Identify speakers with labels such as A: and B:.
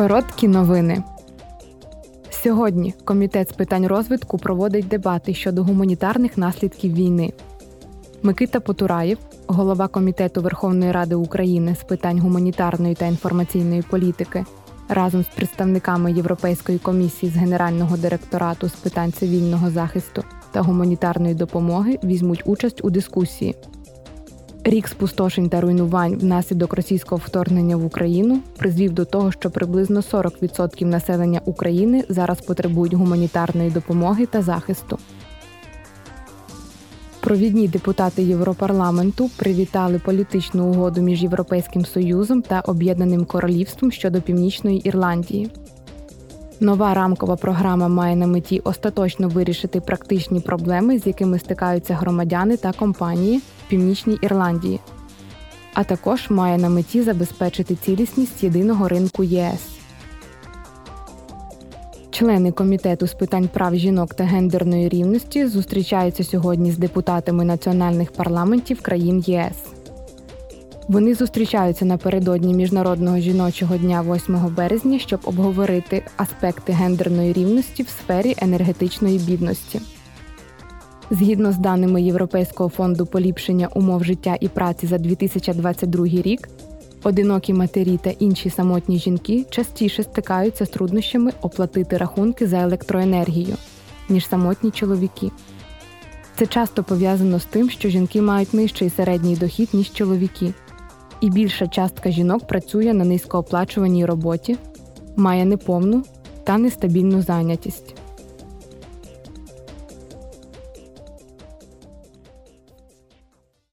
A: Короткі новини. Сьогодні комітет з питань розвитку проводить дебати щодо гуманітарних наслідків війни. Микита Потураєв, голова комітету Верховної Ради України з питань гуманітарної та інформаційної політики, разом з представниками Європейської комісії з Генерального директорату з питань цивільного захисту та гуманітарної допомоги візьмуть участь у дискусії. Рік спустошень та руйнувань внаслідок російського вторгнення в Україну призвів до того, що приблизно 40% населення України зараз потребують гуманітарної допомоги та захисту. Провідні депутати Європарламенту привітали політичну угоду між Європейським Союзом та Об'єднаним Королівством щодо Північної Ірландії. Нова рамкова програма має на меті остаточно вирішити практичні проблеми, з якими стикаються громадяни та компанії Північній Ірландії, а також має на меті забезпечити цілісність єдиного ринку ЄС. Члени комітету з питань прав жінок та гендерної рівності зустрічаються сьогодні з депутатами національних парламентів країн ЄС. Вони зустрічаються напередодні Міжнародного жіночого дня 8 березня, щоб обговорити аспекти гендерної рівності в сфері енергетичної бідності. Згідно з даними Європейського фонду поліпшення умов життя і праці за 2022 рік, одинокі матері та інші самотні жінки частіше стикаються з труднощами оплатити рахунки за електроенергію, ніж самотні чоловіки. Це часто пов'язано з тим, що жінки мають нижчий середній дохід, ніж чоловіки і більша частка жінок працює на низькооплачуваній роботі, має неповну та нестабільну зайнятість.